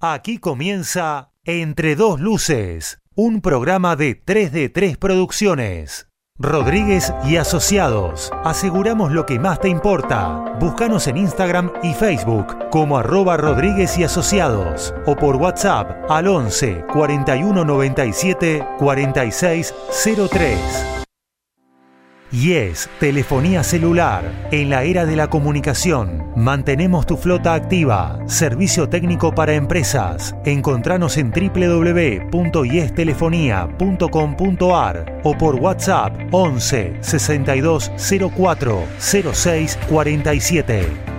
Aquí comienza Entre dos luces, un programa de 3 de 3 Producciones. Rodríguez y Asociados. Aseguramos lo que más te importa. Búscanos en Instagram y Facebook como arroba Rodríguez y Asociados o por WhatsApp al 11 41 97 46 03. Yes, telefonía celular. En la era de la comunicación, mantenemos tu flota activa. Servicio técnico para empresas. Encontranos en www.yestelefonía.com.ar o por WhatsApp 11 62 04 06 47.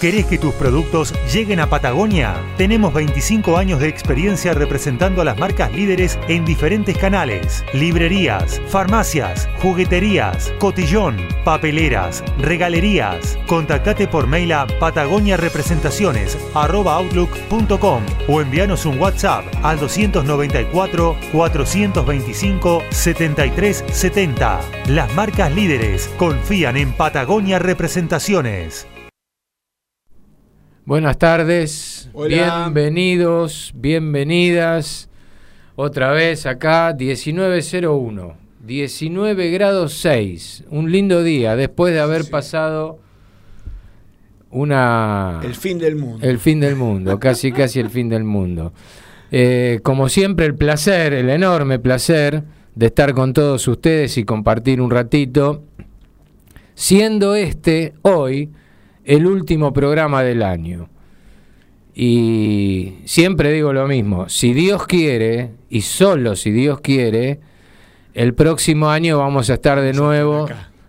¿Querés que tus productos lleguen a Patagonia? Tenemos 25 años de experiencia representando a las marcas líderes en diferentes canales. Librerías, farmacias, jugueterías, cotillón, papeleras, regalerías. Contactate por mail a patagoniarepresentaciones.outlook.com o envíanos un WhatsApp al 294 425 7370. Las marcas líderes confían en Patagonia Representaciones. Buenas tardes, bienvenidos, bienvenidas. Otra vez acá, 1901, 19 grados 6. Un lindo día después de haber pasado una. El fin del mundo. El fin del mundo, casi, casi el fin del mundo. Eh, como siempre, el placer, el enorme placer de estar con todos ustedes y compartir un ratito, siendo este hoy el último programa del año. Y siempre digo lo mismo, si Dios quiere, y solo si Dios quiere, el próximo año vamos a estar de nuevo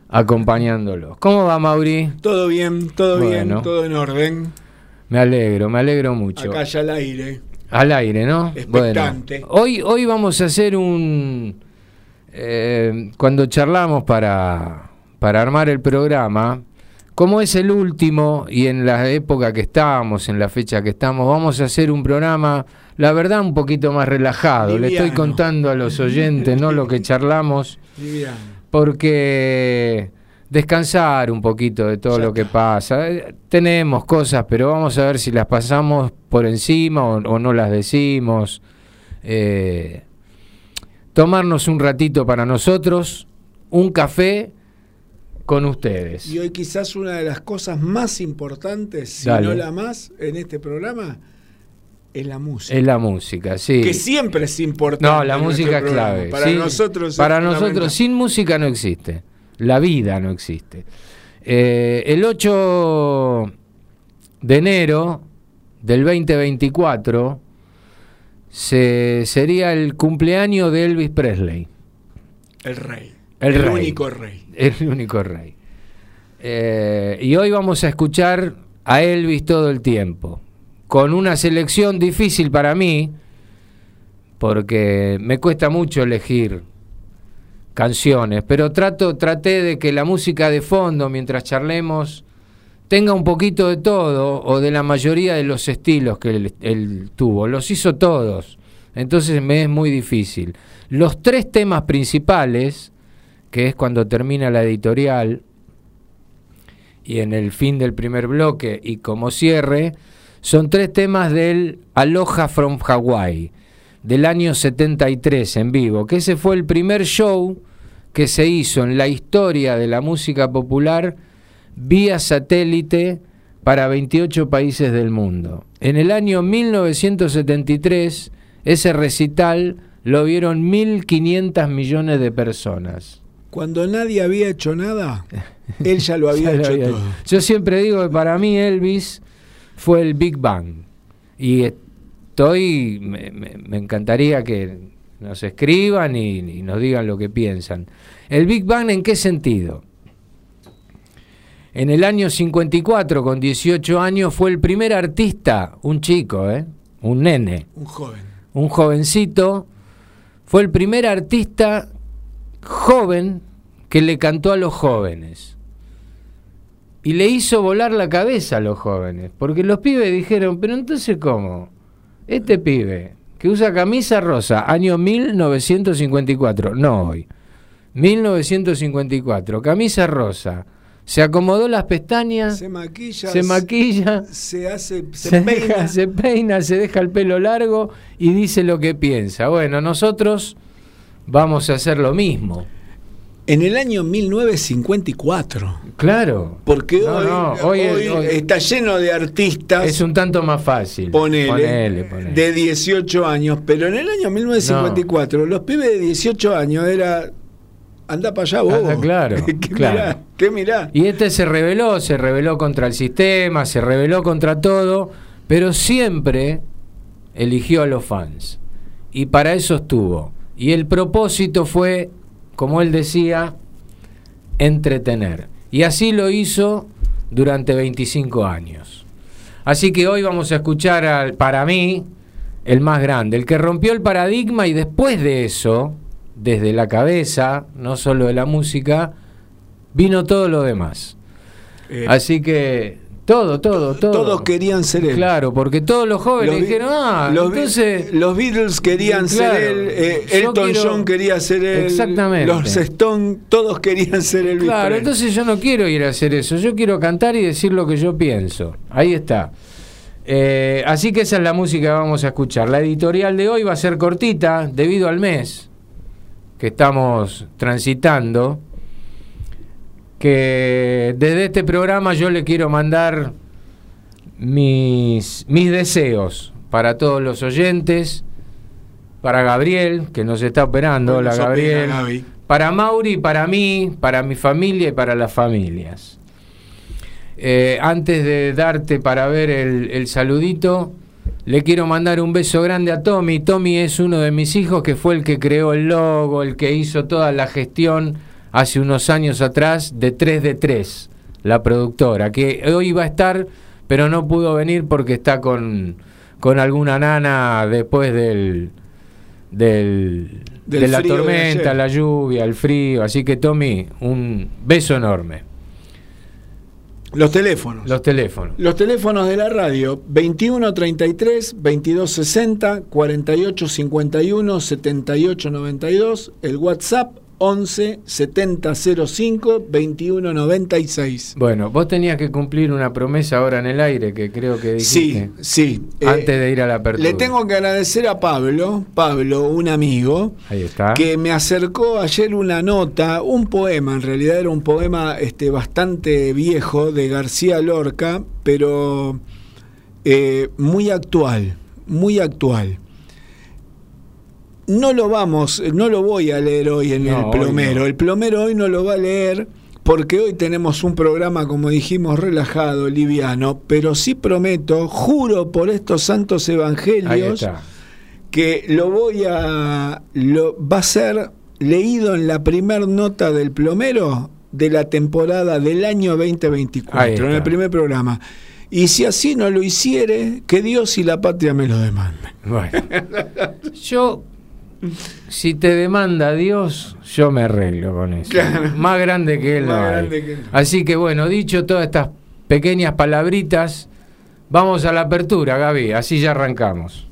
acompañándolos. ¿Cómo va Mauri? Todo bien, todo bien, todo en orden. Me alegro, me alegro mucho. Acá ya al aire. Al aire, ¿no? Expectante. hoy, hoy vamos a hacer un... Eh, cuando charlamos para, para armar el programa, como es el último y en la época que estamos, en la fecha que estamos, vamos a hacer un programa, la verdad, un poquito más relajado. Le estoy contando a los oyentes, ¿no? Lo que charlamos. Porque descansar un poquito de todo lo que pasa. Tenemos cosas, pero vamos a ver si las pasamos por encima o, no las decimos. Eh, tomarnos un ratito para nosotros, un café con ustedes. Y hoy quizás una de las cosas más importantes, si no la más, en este programa, es la música. Es la música, sí. Que siempre es importante. No, la música es clave. Para nosotros. Para nosotros, sin música no existe. La vida no existe. Eh, el 8 de enero del 2024 se, sería el cumpleaños de Elvis Presley. El rey. El, único rey. El único rey. Eh, y hoy vamos a escuchar a Elvis todo el tiempo, con una selección difícil para mí, porque me cuesta mucho elegir canciones, pero trato, traté de que la música de fondo, mientras charlemos, tenga un poquito de todo o de la mayoría de los estilos que él, él tuvo. Los hizo todos, entonces me es muy difícil. Los tres temas principales que es cuando termina la editorial y en el fin del primer bloque y como cierre, son tres temas del Aloha from Hawaii del año 73 en vivo, que ese fue el primer show que se hizo en la historia de la música popular vía satélite para 28 países del mundo. En el año 1973, ese recital lo vieron 1.500 millones de personas. Cuando nadie había hecho nada, él ya lo había hecho todo. Yo siempre digo que para mí Elvis fue el Big Bang. Y estoy, me, encantaría que nos escriban y, y, nos digan lo que piensan. ¿El Big Bang en qué sentido? En el año 54, con 18 años, fue el primer artista, un chico, ¿eh? un nene. Un joven. Un jovencito. Fue el primer artista joven que le cantó a los jóvenes. Y le hizo volar la cabeza a los jóvenes, porque los pibes dijeron, pero entonces ¿cómo? Este pibe que usa camisa rosa, año 1954, no hoy, 1954, camisa rosa, se acomodó las pestañas, se maquilla, se, maquilla, se hace, se, peina. Deja, se peina, se deja el pelo largo y dice lo que piensa. Bueno, nosotros vamos a hacer lo mismo. En el año 1954. Claro. Porque hoy, está lleno de artistas. Es un tanto más fácil. Ponele, De 18 años. Pero en el año 1954, los pibes de 18 años era anda para allá vos. claro. ¿Qué, Mirá, Y este se rebeló, se rebeló contra el sistema, se rebeló contra todo, pero siempre eligió a los fans. Y para eso estuvo. Y el propósito fue, como él decía, entretener. Y así lo hizo durante 25 años. Así que hoy vamos a escuchar al, para mí, el más grande, el que rompió el paradigma y después de eso, desde la cabeza, no solo de la música, vino todo lo demás. Eh, Así que todo, todo, todo. Todos querían ser él. Claro, porque todos los jóvenes dijeron, ah, los, entonces. Los Beatles querían ser él, eh, Elton John quería ser él. Exactamente. Los Stone, todos querían ser él. Claro, entonces yo no quiero ir a hacer eso. Yo quiero cantar y decir lo que yo pienso. Ahí está. Eh, así que esa es la música que vamos a escuchar. La editorial de hoy va a ser cortita debido al mes que estamos transitando, que desde este programa yo le quiero mandar mis, mis deseos para todos los oyentes, para Gabriel, que nos está operando, hola Gabriel, para Mauri, para mí, para mi familia y para las familias. Eh, antes de darte para ver el, el saludito, le quiero mandar un beso grande a Tommy. Tommy es uno de mis hijos que fue el que creó el logo, el que hizo toda la gestión hace unos años atrás de 3 de 3, la productora, que hoy iba a estar, pero no pudo venir porque está con, con alguna nana después del, del, de la tormenta, la lluvia, el frío. Así que Tommy, un beso enorme. Los teléfonos. Los teléfonos. Los teléfonos de la radio 2133 2260 4851 7892, el WhatsApp 11 7005 2196. Bueno, vos tenías que cumplir una promesa ahora en el aire que creo que dijiste. Sí, sí. Antes de ir a la apertura. Le tengo que agradecer a Pablo, Pablo, un amigo, que me acercó ayer una nota, un poema, en realidad era un poema este, bastante viejo de García Lorca, pero eh, muy actual, muy actual. No lo vamos, no lo voy a leer hoy en el plomero. El plomero hoy no lo va a leer porque hoy tenemos un programa, como dijimos, relajado, liviano, pero sí prometo, juro por estos santos evangelios, que lo voy a. Lo, va a ser leído en la primer nota del plomero de la temporada del año 2024, en el primer programa. Y si así no lo hiciere, que Dios y la patria me lo demanden. Bueno, yo si te demanda Dios, yo me arreglo con eso. Más grande que él. Así que bueno, dicho todas estas pequeñas palabritas, vamos a la apertura, Gaby, así ya arrancamos.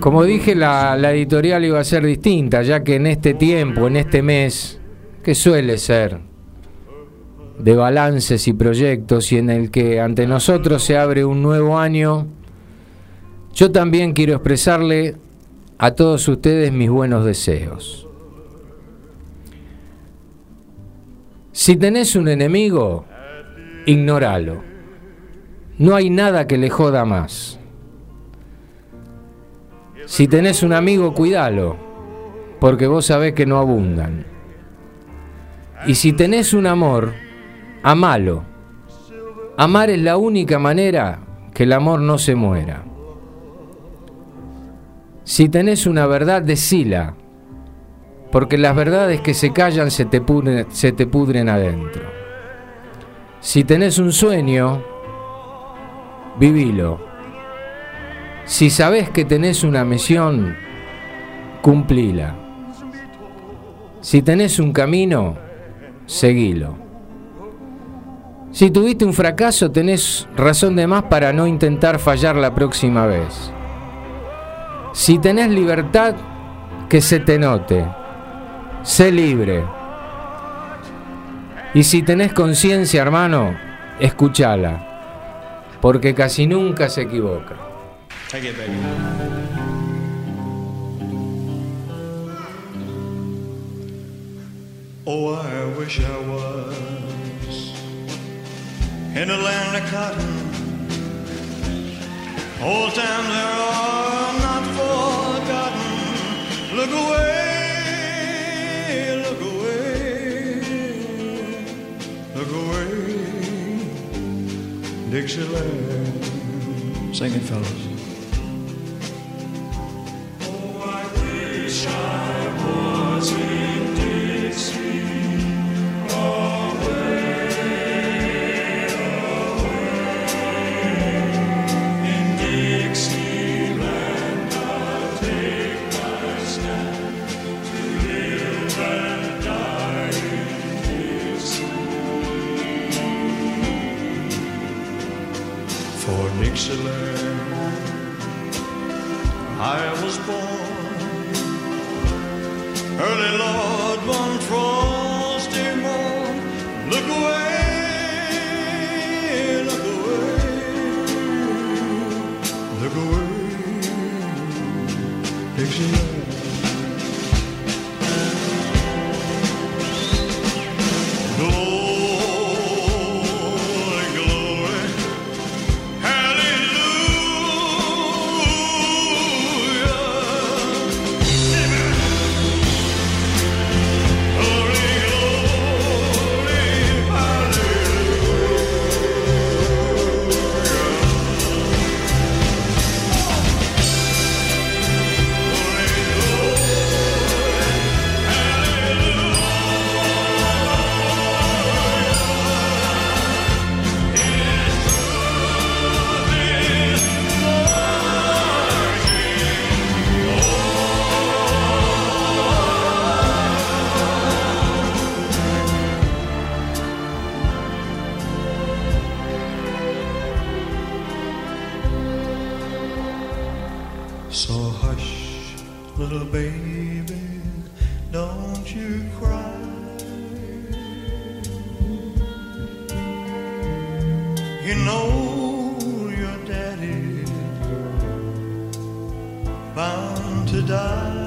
Como dije, la, editorial iba a ser distinta, ya que en este tiempo, en este mes, que suele ser de balances y proyectos y en el que ante nosotros se abre un nuevo año, yo también quiero expresarle a todos ustedes mis buenos deseos. Si tenés un enemigo, ignóralo. No hay nada que le joda más. Si tenés un amigo, cuídalo, porque vos sabés que no abundan. Y si tenés un amor, amalo. Amar es la única manera que el amor no se muera. Si tenés una verdad, decila, porque las verdades que se callan se te pudren, se te pudren adentro. Si tenés un sueño, vivilo. Si sabés que tenés una misión, cumplila. Si tenés un camino, seguilo. Si tuviste un fracaso, tenés razón de más para no intentar fallar la próxima vez. Si tenés libertad, que se te note. Sé libre. Y si tenés conciencia, hermano, escúchala. Porque casi nunca se equivoca. Oh, I wish I was in a land of cotton. Old times are not forgotten. Look away, Sing it, fellas. You know your daddy's bound to die.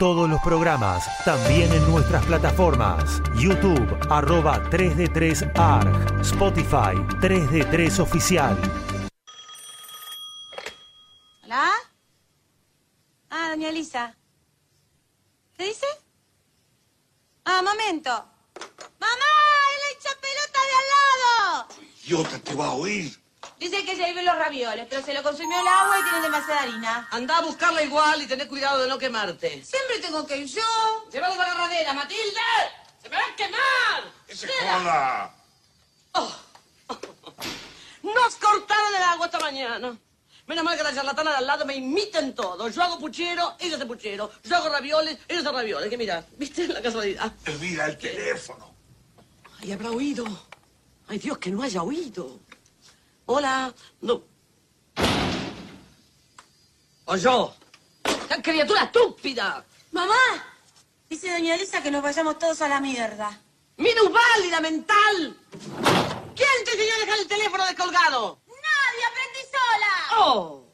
Todos los programas, también en nuestras plataformas. YouTube, arroba 3D3ARG. Spotify, 3D3 Oficial. ¿Hola? Ah, doña Elisa. ¿Qué dice? Ah, momento. ¡Mamá! ¡El hincha pelota de al lado! Idiota, te va a oír. Dice que se viven los ravioles, pero se lo consumió el agua y tiene demasiada harina. Anda a buscarla igual y tener cuidado de no quemarte. Siempre tengo que ir yo. ¡Llévalo a la agarradera, Matilde! ¡Se me va a quemar! ¡Ese Mira. cola! Nos cortaron el agua esta mañana. Menos mal que la charlatana de al lado me imiten todo. Yo hago puchero, ella hace puchero. Yo hago ravioles, ella hace ravioles. Que mira, ¿viste la casualidad? Elvira, el teléfono. Ay, habrá oído. Ay, Dios, que no haya oído. Hola. No. O yo. ¡Qué criatura estúpida! ¡Mamá! Dice doña Elisa que nos vayamos todos a la mierda. ¡Minusválida mental! ¿Quién te enseñó a dejar el teléfono descolgado? ¡Nadie! ¡Aprendí sola! ¡Oh!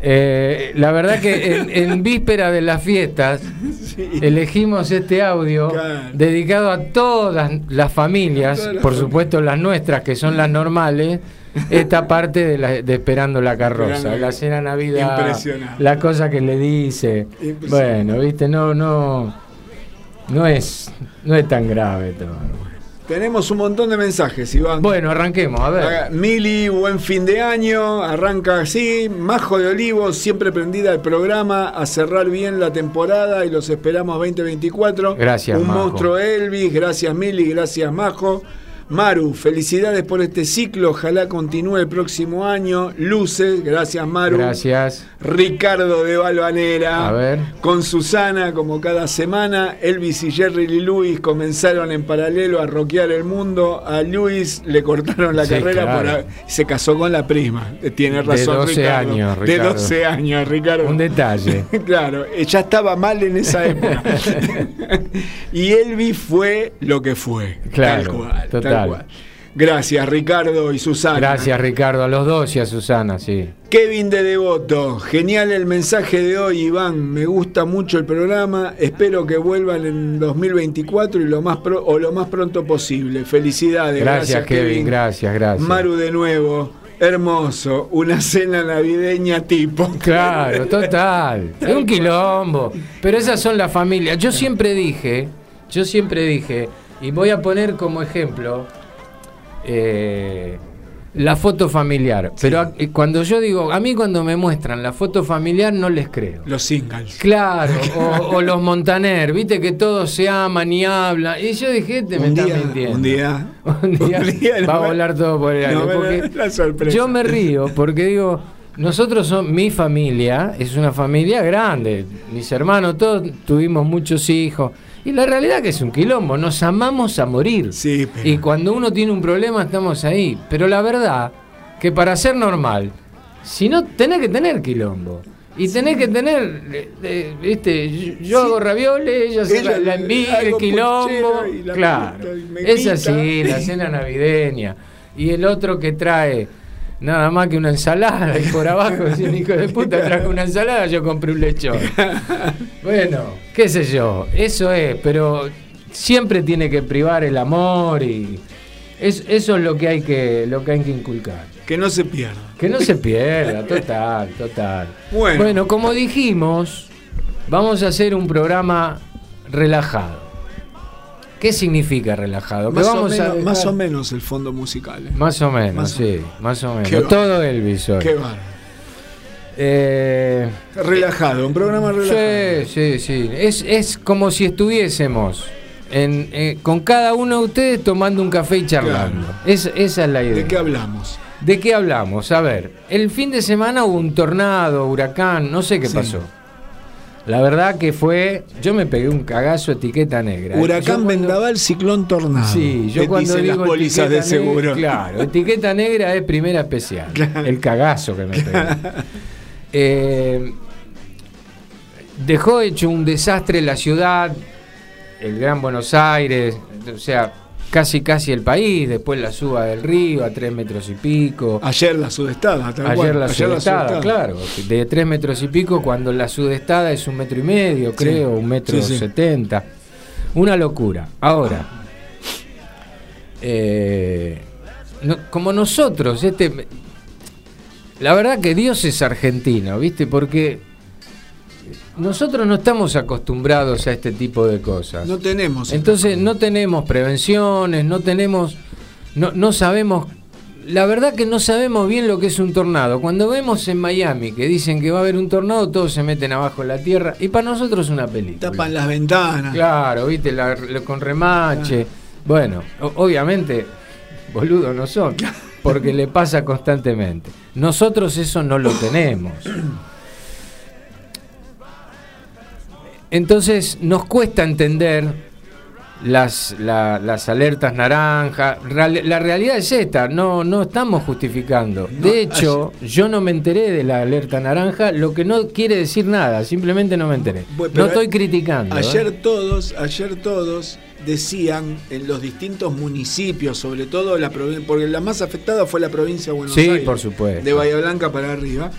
Eh, la verdad que en, en víspera de las fiestas elegimos este audio Claro. dedicado a todas las familias, Todas las por familias. supuesto las nuestras que son las normales, esta parte de, la- de Esperando la carroza, Esperando la- cena Navidad, la cosa que le dice. Bueno, viste, no, no, no es, no es tan grave todo. Tenemos un montón de mensajes, Iván. Bueno, arranquemos, a ver. Mili, buen fin de año. Arranca así. Majo de Olivos, siempre prendida al programa. A cerrar bien la temporada y los esperamos 2024. Gracias, Un Majo. monstruo Elvis. Gracias, Mili. Gracias, Majo. Maru, felicidades por este ciclo. Ojalá continúe el próximo año. Luces, gracias, Maru. Gracias. Ricardo de Balvanera. A ver. Con Susana, como cada semana. Elvis y Jerry Lee Lewis comenzaron en paralelo a rockear el mundo. A Luis le cortaron la Sí, carrera claro. por se casó con la prima. Eh, Tiene De razón. 12 Ricardo. años, De Ricardo. 12 años, Ricardo. Un detalle. Claro, eh, ya estaba mal en esa época. y Elvis fue lo que fue. Claro, tal cual, tal cual. Gracias, Ricardo y Susana. Gracias Ricardo, a los dos y a Susana, sí. Kevin de Devoto, genial el mensaje de hoy, Iván. Me gusta mucho el programa. Espero que vuelvan en 2024 y lo más pro- o lo más pronto posible. Felicidades. Gracias, Kevin, gracias, gracias. Maru de nuevo, hermoso. Una cena navideña tipo. Claro, total. Es un quilombo. Pero esas son las familias. Yo siempre dije, yo siempre dije, y voy a poner como ejemplo eh, la foto familiar. Pero eh, cuando yo digo, a mí cuando me muestran la foto familiar no les creo. Los singles. Claro, o, o los Montaner, viste que todos se aman y hablan. Y yo dije, este me Un está día, mintiendo. un día, Un día un día va a me- volar todo por el aire. no da la sorpresa. Yo me río porque digo, nosotros son, mi familia es una familia grande. Mis hermanos, todos tuvimos muchos hijos. Y la realidad que es un quilombo, nos amamos a morir. Sí, pero- Y cuando uno tiene un problema estamos ahí. Pero la verdad que para ser normal, si no, tenés que tener quilombo. Y tenés que tener, eh, eh, viste, yo, hago ravioles, ella hace la, la envidia, el hago quilombo. puchero y la Claro, es así, la cena navideña. Y el otro que trae nada más que una ensalada y por abajo decía, hijo de puta, trajo una ensalada, yo compré un lechón. Bueno, qué sé yo, eso es, pero siempre tiene que privar el amor y es, eso es lo que hay que, lo que hay que inculcar. Que no se pierda. Que no se pierda, total, total. Bueno. como dijimos, vamos a hacer un programa relajado. ¿Qué significa relajado? Más o, vamos menos, dejar- más o menos el fondo musical. ¿eh? Más o menos, Más o sí, más o menos. Qué Todo Elvis hoy. Qué. Eh, Relajado, un programa relajado. sí, sí, sí. Es, es como si estuviésemos en, eh, con cada uno de ustedes tomando un café y charlando. Claro. Es- esa es la idea. ¿De qué hablamos? ¿De qué hablamos? A ver, el fin de semana hubo un tornado, huracán, no sé qué Sí. pasó. La verdad que fue, yo me pegué un cagazo etiqueta negra. Huracán, cuando- vendaval, ciclón, tornado. Sí, yo cuando dicen digo las pólizas de negra, seguro. claro, etiqueta negra es primera especial. Claro. El cagazo que me pegué. Eh, dejó hecho un desastre la ciudad, el Gran Buenos Aires, o sea, casi casi el país, después la suba del río a tres metros y pico. Ayer la sudestada, tal Ayer cual. la Ayer sudestada, claro, de tres metros y pico, cuando la sudestada es un metro y medio, creo, un metro sí. setenta. Una locura. Ahora, eh, no- como nosotros, este, la verdad que Dios es argentino, ¿viste? Porque nosotros no estamos acostumbrados a este tipo de cosas. No tenemos. Entonces no tenemos prevenciones, no tenemos, no, no sabemos, la verdad que no sabemos bien lo que es un tornado. Cuando vemos en Miami que dicen que va a haber un tornado, todos se meten abajo de la tierra y para nosotros es una película. Tapan las ventanas. Claro, viste, La- la- con remache. Bueno, obviamente, boludos no son, porque le pasa constantemente. Nosotros eso no lo tenemos. Entonces nos cuesta entender las, la- las alertas naranjas. La realidad es esta, no, no estamos justificando. De hecho, yo no me enteré de la alerta naranja, lo que no quiere decir nada, simplemente no me enteré. Bueno, No estoy criticando. ¿eh? Ayer todos, ayer todos decían en los distintos municipios, sobre todo la provincia, porque la más afectada fue la provincia de Buenos Sí, Aires. por supuesto. De Bahía Blanca para arriba.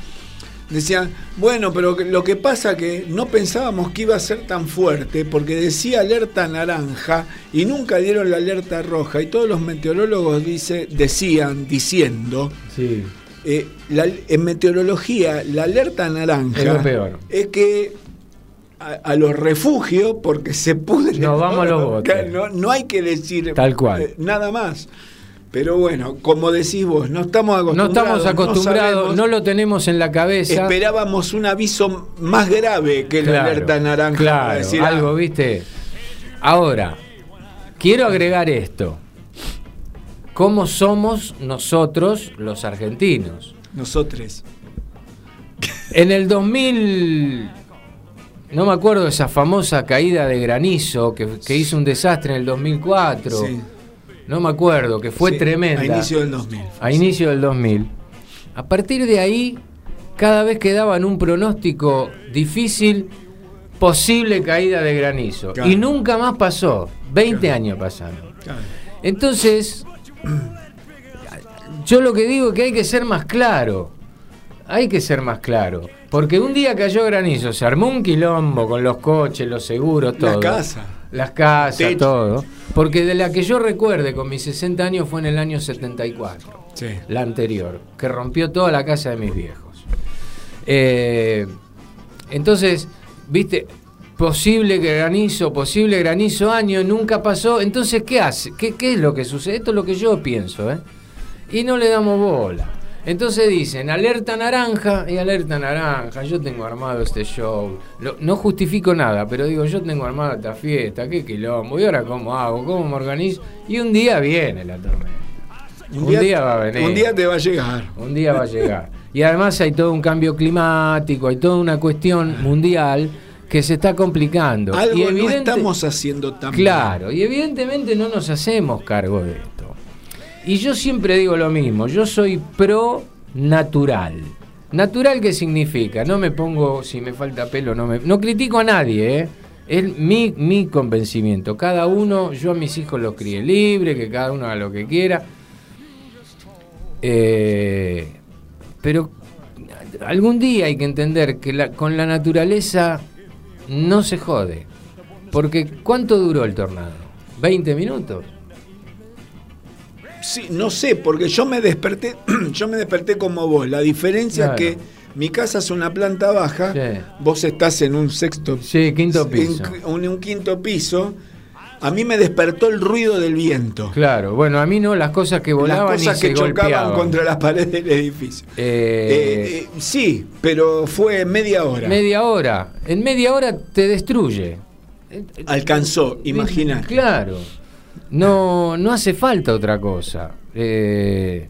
Decían, bueno, pero lo que pasa que no pensábamos que iba a ser tan fuerte, porque decía alerta naranja y nunca dieron la alerta roja. Y todos los meteorólogos dice, decían, diciendo, Sí. eh, la- en meteorología, la alerta naranja Es lo peor. es que a, a los refugios, porque se pudren. Nos vamos a los botes. No, no hay que decir Tal cual. eh, nada más. Pero bueno, como decís vos, no estamos No acostumbrados. estamos acostumbrados, no, sabemos. lo tenemos en la cabeza. Esperábamos un aviso más grave que la Claro, alerta naranja. para Claro, decir, algo, ah, ¿viste? Ahora, quiero agregar esto. ¿Cómo somos nosotros los argentinos? Nosotros. En el 2000, no me acuerdo esa famosa caída de granizo que, que hizo un desastre en el 2004. Sí. No me acuerdo, que fue Sí, tremenda. A inicio del 2000. a inicio del 2000. A partir de ahí, cada vez que daban un pronóstico difícil, posible caída de granizo. Claro. Y nunca más pasó. 20 años pasaron. Claro. Entonces, yo lo que digo es que hay que ser más claro. Hay que ser más claro. Porque un día cayó granizo, se armó un quilombo con los coches, los seguros, La todo. casa. Las casas, Techo. todo. Porque de la que yo recuerde con mis 60 años fue en el año 74 Sí. la anterior, que rompió toda la casa de mis viejos. Eh, entonces, viste, posible granizo, posible granizo año, nunca pasó. Entonces, ¿qué hace? ¿Qué, qué es lo que sucede? Esto es lo que yo pienso, ¿eh? Y no le damos bola. Entonces dicen, alerta naranja y alerta naranja, yo tengo armado este show. Lo- no justifico nada, pero digo, yo tengo armado esta fiesta, qué quilombo, y ahora cómo hago, cómo me organizo. Y un día viene la tormenta. Un día va a venir. Un día te va a llegar. Un día va a llegar. Y además hay todo un cambio climático, hay toda una cuestión mundial que se está complicando. Algo y no estamos haciendo tan. Claro, y evidentemente no nos hacemos cargo de esto. Y yo siempre digo lo mismo, yo soy pro natural. ¿Natural qué significa? No me pongo, si me falta pelo, no me... No critico a nadie, ¿eh? Es mi, mi convencimiento. Cada uno, yo a mis hijos los crié libre, que cada uno haga lo que quiera. Eh, pero algún día hay que entender que la- con la naturaleza no se jode. Porque ¿cuánto duró el tornado? ¿20 minutos? Sí, no sé, porque yo me desperté, yo me desperté como vos. La diferencia Claro. es que mi casa es una planta baja, Sí. vos estás en un sexto, Sí, quinto piso. en un quinto piso. A mí me despertó el ruido del viento. Claro, bueno, a mí no, las cosas que volaban Las cosas y que se chocaban golpeaban. contra las paredes del edificio. Eh, Eh, eh, sí, pero fue media hora. media hora. En media hora te destruye. Alcanzó, imagínate. Claro. No, no hace falta otra cosa. Eh,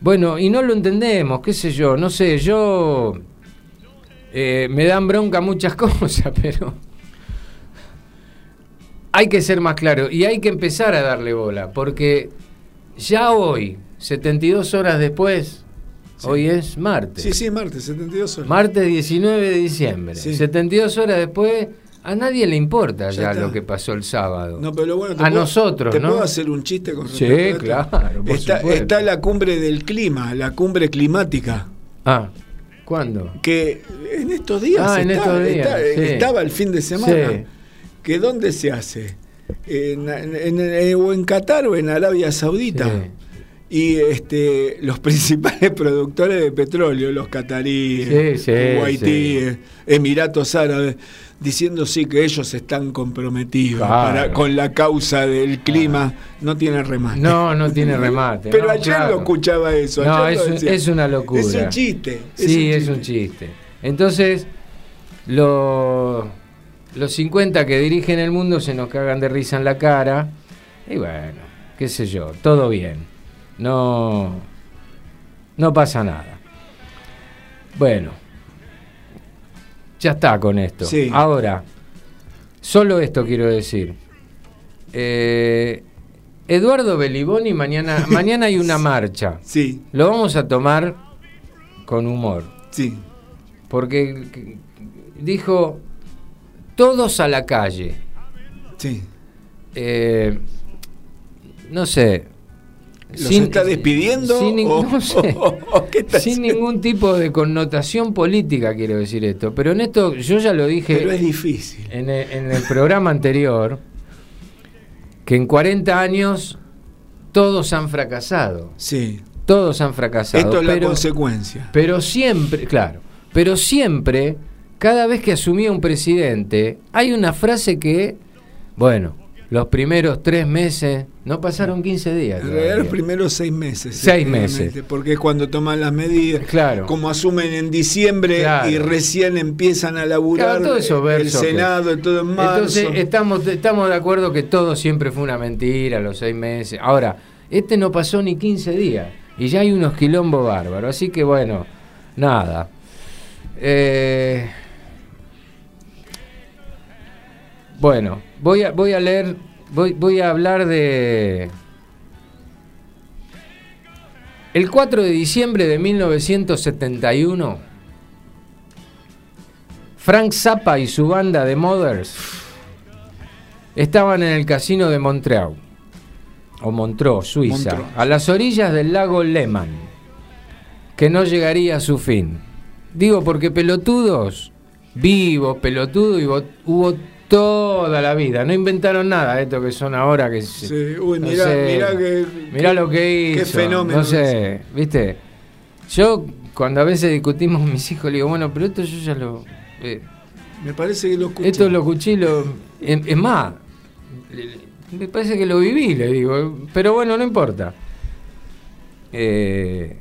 bueno, y no lo entendemos, qué sé yo, no sé, yo... eh, me dan bronca muchas cosas, pero... Hay que ser más claro y hay que empezar a darle bola, porque ya hoy, 72 horas después, hoy es martes. Sí, sí, martes, 72 horas. Martes 19 de diciembre. Sí. 72 horas después A nadie le importa Ya lo que pasó el sábado. No, pero bueno, ¿te a puedo- nosotros, ¿Te ¿no? puedo hacer un chiste con Sí, claro, Está, la cumbre del clima, la cumbre climática. Ah, ¿cuándo? Que en estos días, Ah, en está- estos días, está- sí. estaba el fin de semana. Sí. ¿Que dónde se hace? En, en- en- o en Qatar o en Arabia Saudita. Sí. Y este, los principales productores de petróleo, los cataríes, Sí, sí, Emiratos Árabes, diciendo sí que ellos están comprometidos Claro. para- con la causa del clima, no tiene remate. No, no tiene remate. Pero no, ayer claro. lo escuchaba eso. No, es, un- es una locura. Es un chiste. Sí, es un chiste. Entonces, lo- los 50 que dirigen el mundo se nos cagan de risa en la cara. Y bueno, qué sé yo, todo bien. No, no pasa nada. Bueno, ya está con esto. Sí. Ahora, solo esto quiero decir. Eh, Eduardo Beliboni, mañana, mañana hay una marcha. Sí, Lo vamos a tomar con humor. sí. Porque que- dijo, todos a la calle. Sí. Eh, no sé. ¿Los está despidiendo? sin o- no sé. o- o qué está sin ningún tipo de connotación política, quiero decir esto. Pero en esto, yo ya lo dije Pero es difícil. en el, en el programa anterior, que en 40 años todos han fracasado. Sí. Todos han fracasado. Esto es la consecuencia. Pero siempre, claro, pero siempre, cada vez que asumía un presidente, hay una frase que, bueno, los primeros tres meses, no pasaron 15 días. En realidad los primeros seis meses. Seis meses. Porque es cuando toman las medidas. Claro. Como asumen en diciembre Claro. y recién empiezan a laburar Claro, todo eso el verso que- Senado, todo en marzo. Entonces estamos, estamos de acuerdo que todo siempre fue una mentira, los seis meses. Ahora, este no pasó ni 15 días y ya hay unos quilombos bárbaros. Así que bueno, nada. Eh, bueno, voy a, voy a leer, voy, voy a hablar de... El 4 de diciembre de 1971, Frank Zappa y su banda de Mothers estaban en el casino de Montreal, o Montreux, Suiza, Montreux. a las orillas del lago Lehmann, que no llegaría a su fin. Digo porque pelotudos, vivos, pelotudos, hubo toda la vida. No inventaron nada, esto que son ahora que... se- Sí, uy, no mirá, sé, mirá que- mirá lo que hizo. qué fenómeno No sé, ¿viste? Yo, cuando a veces discutimos con mis hijos, le digo, bueno, pero esto yo ya lo... eh, Me parece que lo escuché. esto lo escuché, lo, es, es más, me parece que lo viví, le digo, pero bueno, no importa. Eh,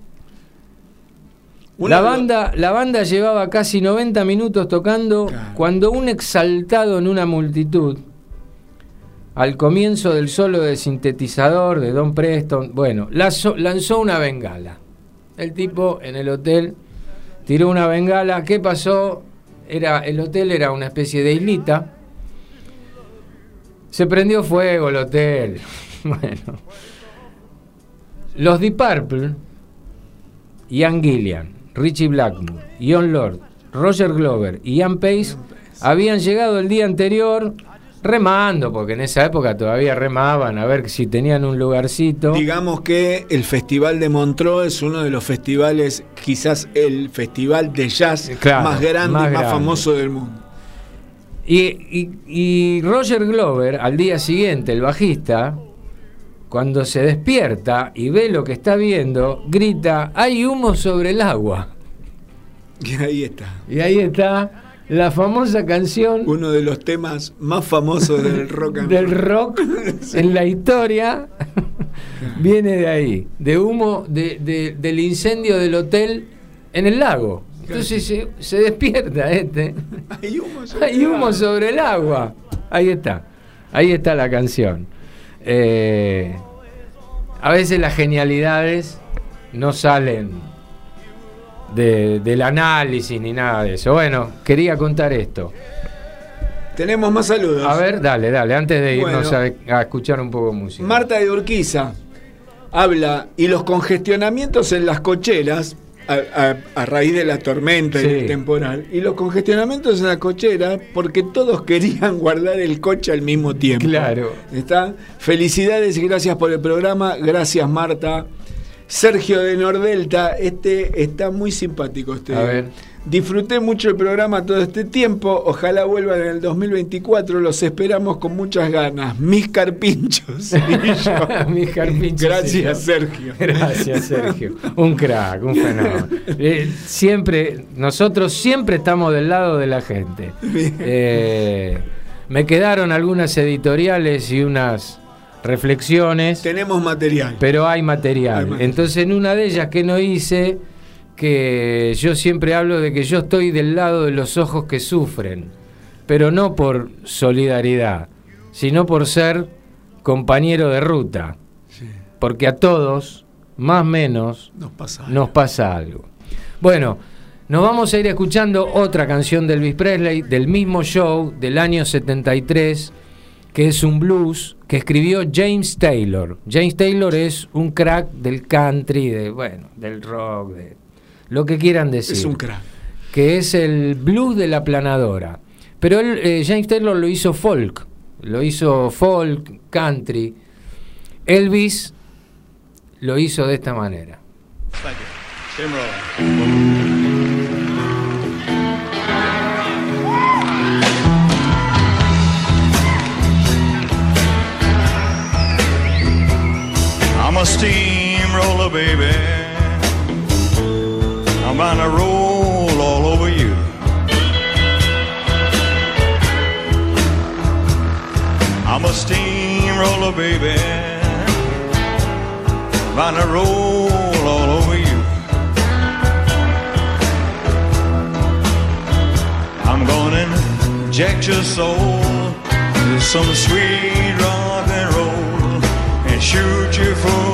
La banda, la banda llevaba casi 90 minutos tocando Claro. cuando un exaltado en una multitud, al comienzo del solo de sintetizador de Don Preston, bueno, lanzó, lanzó una bengala. El tipo en el hotel tiró una bengala. ¿Qué pasó? Era, el hotel era una especie de islita. Se prendió fuego el hotel. bueno. Los Deep Purple, Ian Gillian, Richie Blackmore, Ian Lord, Roger Glover y Ian Pace habían llegado el día anterior remando, porque en esa época todavía remaban a ver si tenían un lugarcito. Digamos que el Festival de Montreux es uno de los festivales, quizás el festival de jazz Claro, más grande más y más grande. famoso del mundo. Y, y- y Roger Glover, al día siguiente, el bajista, cuando se despierta y ve lo que está viendo, grita, hay humo sobre el agua. Y ahí está. Y ahí está la famosa canción Uno de los temas más famosos del rock and del rock en la historia. Viene de ahí, de humo de- de- del incendio del hotel en el lago. Entonces se, se despierta este. Hay humo sobre Hay humo sobre el agua. Ahí está. Ahí está la canción. Eh, a veces las genialidades no salen de- del análisis ni nada de eso. Bueno, quería contar esto. Tenemos más saludos. A ver, dale, dale, antes de irnos Bueno. a, a escuchar un poco de música. Marta de Urquiza habla y los congestionamientos en las cocheras a, raíz de la tormenta y del temporal. Y los congestionamientos en la cochera porque todos querían guardar el coche al mismo tiempo. Claro. ¿Está? Felicidades y gracias por el programa. Gracias, Marta. Sergio de Nordelta, este está muy simpático. Este. A ver. Disfruté mucho el programa todo este tiempo. Ojalá vuelvan en el 2024. Los esperamos con muchas ganas. Mis carpinchos. Mis carpinchos. Gracias, Sergio. Gracias, Sergio. Un crack, un fenómeno. Eh, siempre, nosotros siempre estamos del lado de la gente. Eh, me quedaron algunas editoriales y unas reflexiones. Tenemos material. Pero hay material. Entonces, en una de ellas que no hice que yo siempre hablo de que yo estoy del lado de los ojos que sufren, pero no por solidaridad, sino por ser compañero de ruta. Porque a todos, más o menos, nos pasa, nos pasa algo. Bueno, nos vamos a ir escuchando otra canción de Elvis Presley del mismo show del año 73, que es un blues que escribió James Taylor. James Taylor es un crack del country, de, bueno, del rock, de lo que quieran decir. Es un crack. Que es el blues de la planadora. Pero él, eh, James Taylor lo hizo folk, lo hizo folk, country. Elvis lo hizo de esta manera. I'm a steamroller, baby. I'm gonna roll all over you. I'm a steamroller, baby. Gonna roll all over you. I'm gonna inject your soul with some sweet rock and roll and shoot you full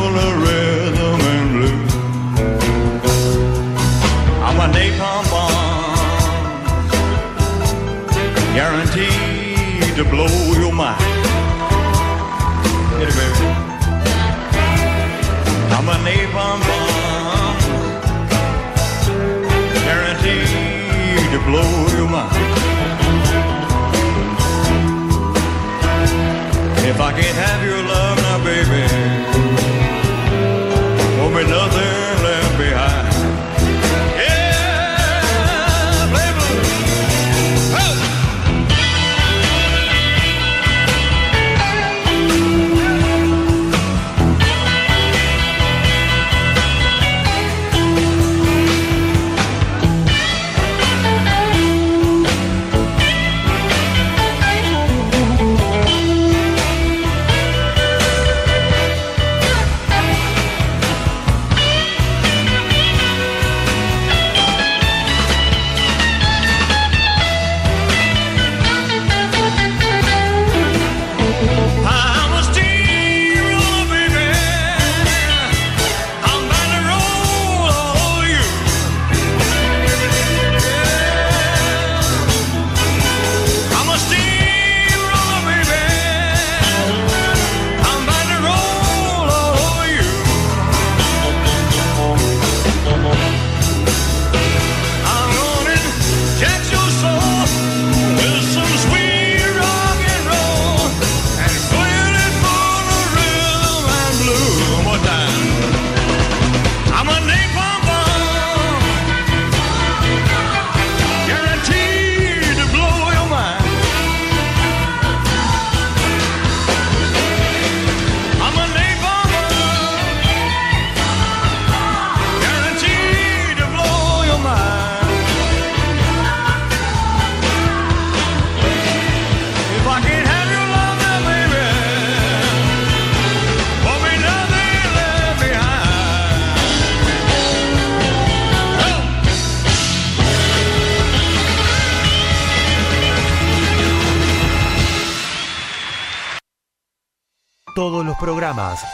guaranteed to blow your mind. Get it, baby. I'm a napalm bomb, guaranteed to blow your mind. If I can't have your love now, baby,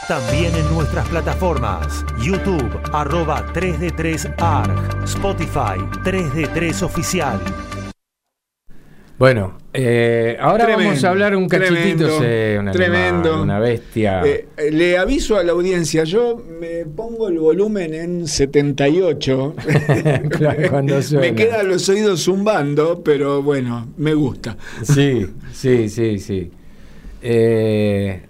también en nuestras plataformas. YouTube, arroba 3D3ARG, Spotify, 3D3 Oficial. Bueno, eh, ahora Tremendo, vamos a hablar un cachitito, tremendo, sí, un animal, tremendo. una bestia. Eh, eh, le aviso a la audiencia, yo me pongo el volumen en 78. Claro, cuando suena. me quedan los oídos zumbando, pero bueno, me gusta. Sí, sí, sí, sí. Eh,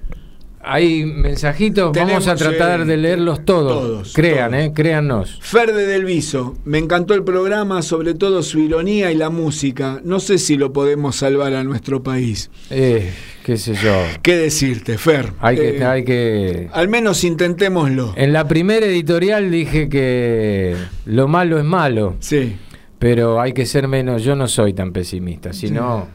hay mensajitos, vamos a tratar eh, de leerlos todos. todos, Crean, todos. eh, créannos. Ferde del Viso, me encantó el programa, sobre todo su ironía y la música. No sé si lo podemos salvar a nuestro país. Eh, qué sé yo. ¿Qué decirte, Fer? Hay que, Eh, hay que. Al menos intentémoslo. En la primera editorial dije que lo malo es malo, Sí. pero hay que ser menos. Yo no soy tan pesimista, si no,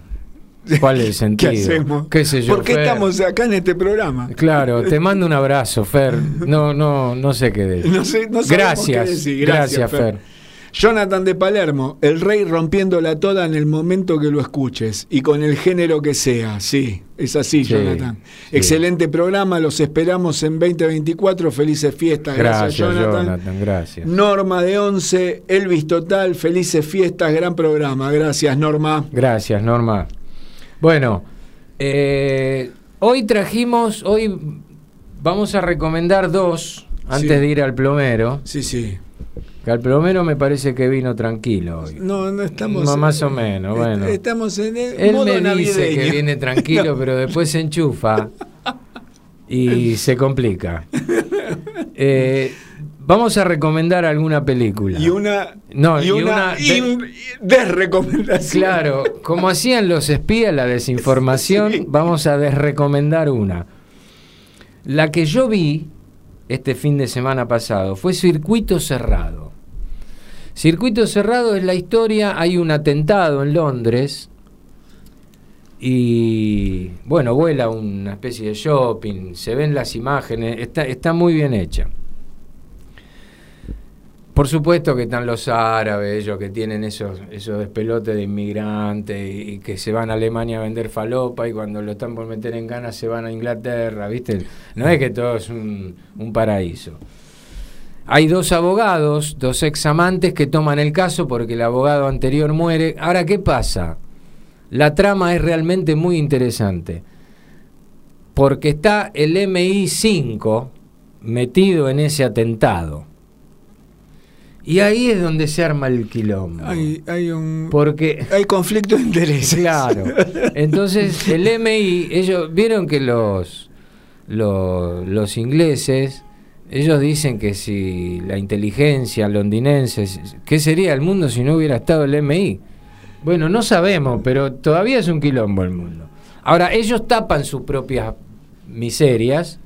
¿cuál es el sentido? ¿Qué hacemos? ¿Qué sé yo? ¿Por qué Fer? estamos acá en este programa? Claro, te mando un abrazo, Fer. No, no, no sé qué decir. No sé- no sabemos gracias, qué decir. gracias, Gracias, Fer. Fer. Jonathan de Palermo, el rey rompiéndola toda en el momento que lo escuches y con el género que sea. Sí, es así, Sí, Jonathan. sí. Excelente programa, los esperamos en 2024. Felices fiestas. Gracias, Gracias, Jonathan. Jonathan, gracias. Norma de 11, Elvis Total, felices fiestas, gran programa. Gracias, Norma. Gracias, Norma. Bueno, eh, hoy trajimos, hoy vamos a recomendar dos antes Sí. de ir al plomero. Sí, sí. Que al plomero me parece que vino tranquilo hoy. No, no estamos. No, más o menos, bueno. Estamos en el Él modo me dice que viene tranquilo, pero después se enchufa y se complica. Eh, vamos a recomendar alguna película. Y una, No, y y una, una de- desrecomendación. Claro, como hacían los espías la desinformación, Sí. vamos a desrecomendar una. La que yo vi este fin de semana pasado fue Circuito Cerrado. Circuito Cerrado es la historia, hay un atentado en Londres y bueno, vuela una especie de shopping, se ven las imágenes, está, está muy bien hecha. Por supuesto que están los árabes, ellos que tienen esos, esos despelotes de inmigrantes y, que se van a Alemania a vender falopa y cuando lo están por meter en ganas se van a Inglaterra, ¿viste? No es que todo es un, un paraíso. Hay dos abogados, dos examantes que toman el caso porque el abogado anterior muere. Ahora, ¿qué pasa? La trama es realmente muy interesante. Porque está el MI5 metido en ese atentado. Y ahí es donde se arma el quilombo. Hay, hay un. Porque, Hay conflicto de intereses. claro, entonces el MI, ellos vieron que los, los, los ingleses, ellos dicen que si la inteligencia londinense, ¿qué sería el mundo si no hubiera estado el MI? Bueno, no sabemos, pero todavía es un quilombo el mundo. Ahora, ellos tapan sus propias miserias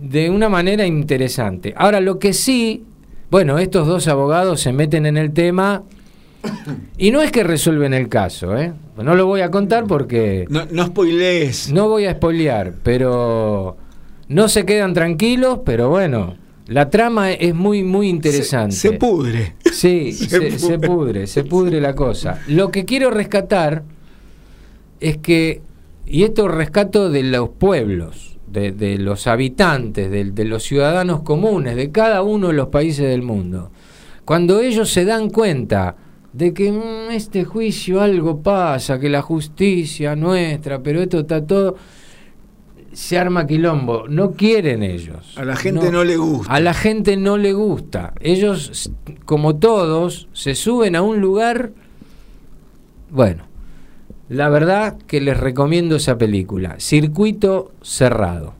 de una manera interesante. Ahora, lo que sí, bueno, estos dos abogados se meten en el tema y no es que resuelven el caso, ¿eh? No lo voy a contar porque No, no spoilees. no voy a spoilear, pero no se quedan tranquilos, pero bueno, la trama es muy, muy interesante. Se, se pudre. Sí, Se se, se pudre. pudre, se pudre la cosa. Lo que quiero rescatar es que, y esto rescato de los pueblos, de, de los habitantes, de, de los ciudadanos comunes, de cada uno de los países del mundo, cuando ellos se dan cuenta de que "Mm, este juicio algo pasa, que la justicia nuestra, pero esto está todo, se arma quilombo, no quieren ellos. A la gente no le gusta. A la gente no le gusta. Ellos, como todos, se suben a un lugar. Bueno, la verdad que les recomiendo esa película. Circuito cerrado.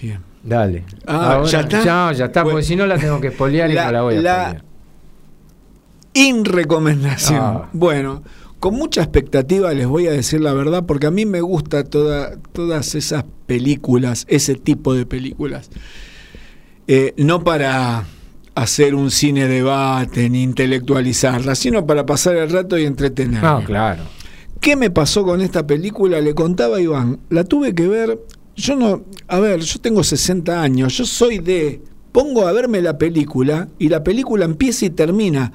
Bien. Dale. Ah, ¿ya está? Ya, ya está, Bueno. porque si no la tengo que spoilear y La- no la voy a la-. Inrecomendación. Ah. Bueno, con mucha expectativa les voy a decir la verdad, porque a mí me gusta toda, todas esas películas, ese tipo de películas. Eh, no para hacer un cine debate ni intelectualizarla, sino para pasar el rato y entretenerme. No, claro. ¿Qué me pasó con esta película? Le contaba a Iván, la tuve que ver, yo no, a ver, yo tengo 60 años, yo soy de, pongo a verme la película y la película empieza y termina.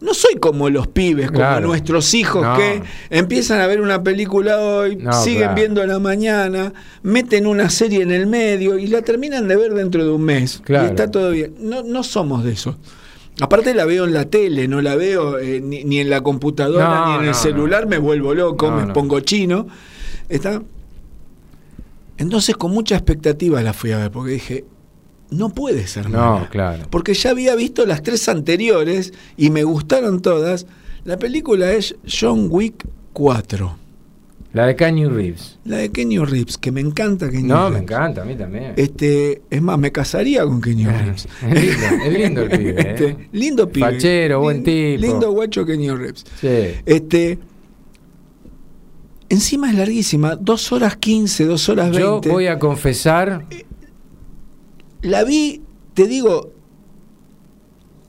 No soy como los pibes, como Claro. nuestros hijos No. que empiezan a ver una película hoy, No, siguen claro. viendo la mañana, meten una serie en el medio y la terminan de ver dentro de un mes. Claro. Y está todo bien. No, no somos de eso. Aparte la veo en la tele, no la veo eh, ni, ni en la computadora No, ni en el no, celular, me vuelvo loco, me pongo chino. Está. Entonces con mucha expectativa la fui a ver, porque dije, no puede ser No, mala. claro. Porque ya había visto las tres anteriores y me gustaron todas. La película es John Wick 4. La de Kanye Reeves. La de Kenny Reeves, que me encanta Kenny No, me Reeves. encanta, a mí también. Este, es más, me casaría con Kenny Reeves. Es lindo, es lindo el pibe. ¿eh? Este, lindo pibe. Fachero, buen tipo. Lindo guacho Kenny Reeves. Sí. Este, encima es larguísima, dos horas 15, dos horas 20. Yo voy a confesar, La vi, te digo,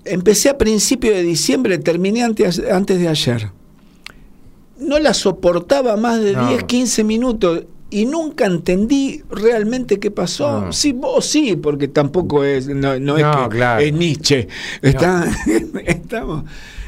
empecé a principio de diciembre, terminé antes, antes de ayer. No la soportaba más de No. 10, 15 minutos y nunca entendí realmente qué pasó. No. Sí, vos sí, porque tampoco es, no, no es que claro. es Nietzsche. Está, estamos.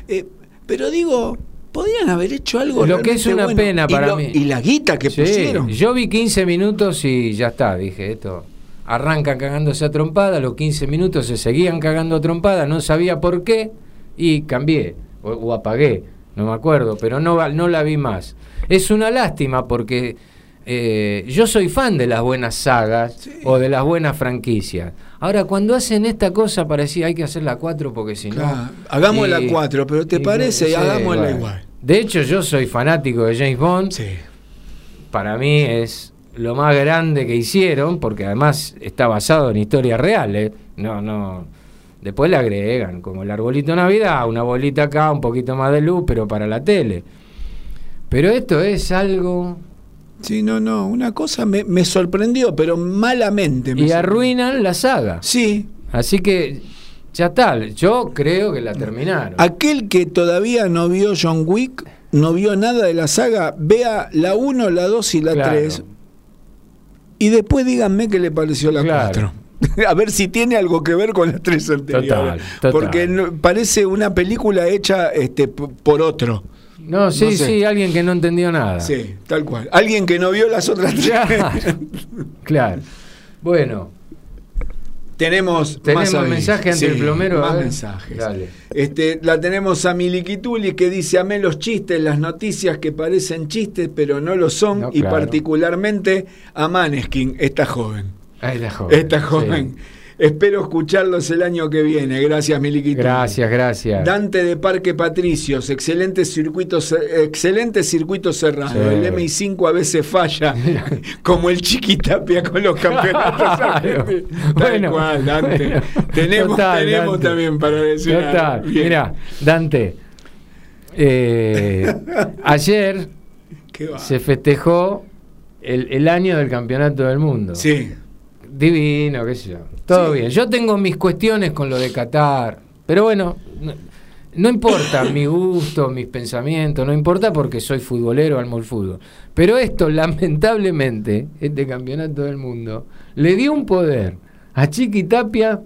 eh, pero digo, podrían haber hecho algo. Lo que es una bueno. pena Y para lo- mí. Y la guita que Sí, pusieron. yo vi 15 minutos y ya está, dije esto. Arrancan cagándose a trompada, los 15 minutos se seguían cagando a trompada, no sabía por qué y cambié o, o apagué, no me acuerdo, pero no, no la vi más. Es una lástima porque eh, yo soy fan de las buenas sagas o de las buenas franquicias. Ahora, cuando hacen esta cosa, parecía hay que hacer la 4 porque si Claro, no. hagamos la y- 4, pero ¿te y- parece? sí, Hagámosla bueno. igual. De hecho, yo soy fanático de James Bond Sí. para mí es lo más grande que hicieron, porque además está basado en historias reales. No, no. Después le agregan, como el arbolito de Navidad, una bolita acá, un poquito más de luz, pero para la tele. Pero esto es algo. Sí, no, no, una cosa me, me sorprendió, pero malamente. me Y arruinan la saga. Sí, Así que ya está. Yo creo que la terminaron. aquel que todavía no vio John Wick, no vio nada de la saga, vea la 1, la 2 y la Claro. 3 y después díganme qué le pareció la Claro. 4. A ver si tiene algo que ver con las tres anteriores. Total, total. Porque parece una película hecha este, por otro. No, sí, no sé. sí, alguien que no entendió nada. Sí, tal cual. Alguien que no vio las otras tres. Claro. claro. Bueno, Tenemos, Tenemos más mensaje ante el plomero, Más mensajes. Dale. Este, la tenemos a Miliquituli que dice: Amé los chistes, las noticias que parecen chistes, pero no lo son. No, y claro. particularmente a Maneskin, esta joven. ahí está joven. Esta joven. Sí. Espero escucharlos el año que viene. Gracias, Miliquituli. Gracias, gracias. Dante de Parque Patricios, excelente circuito, ce- excelente circuito cerrado. Sí. El MI5 a veces falla, como el Chiquitapia con los campeonatos Claro. Bueno, cual, Dante. bueno. tenemos Total, tenemos Dante. también para decir. Mira, Dante, eh, ayer se festejó el, el año del campeonato del mundo. Sí, Divino, qué sé yo. Todo Sí. bien. Yo tengo mis cuestiones con lo de Qatar, pero bueno, no, no importa mi gusto, mis pensamientos, no importa porque soy futbolero, amo el fútbol. Pero esto, lamentablemente, este campeonato del mundo, le dio un poder a Chiqui Tapia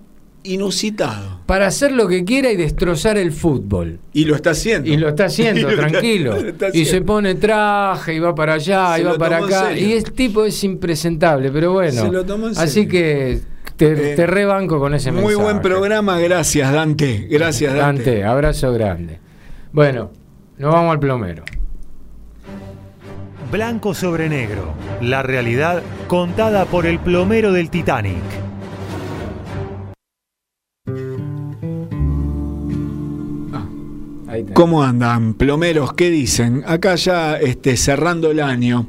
inusitado. para hacer lo que quiera y destrozar el fútbol. Y lo está haciendo. Y lo está haciendo, tranquilo. está y se pone traje y va para allá, Se y va para acá. Y el tipo es impresentable, pero bueno. Se lo tomó en Así serio. que te, Eh, te rebanco con ese Muy mensaje. buen programa, gracias Dante. Gracias Dante. Dante, abrazo grande. Bueno, nos vamos al plomero. Blanco sobre negro. La realidad contada por el plomero del Titanic. ¿Cómo andan, plomeros? ¿Qué dicen? Acá ya este, cerrando el año.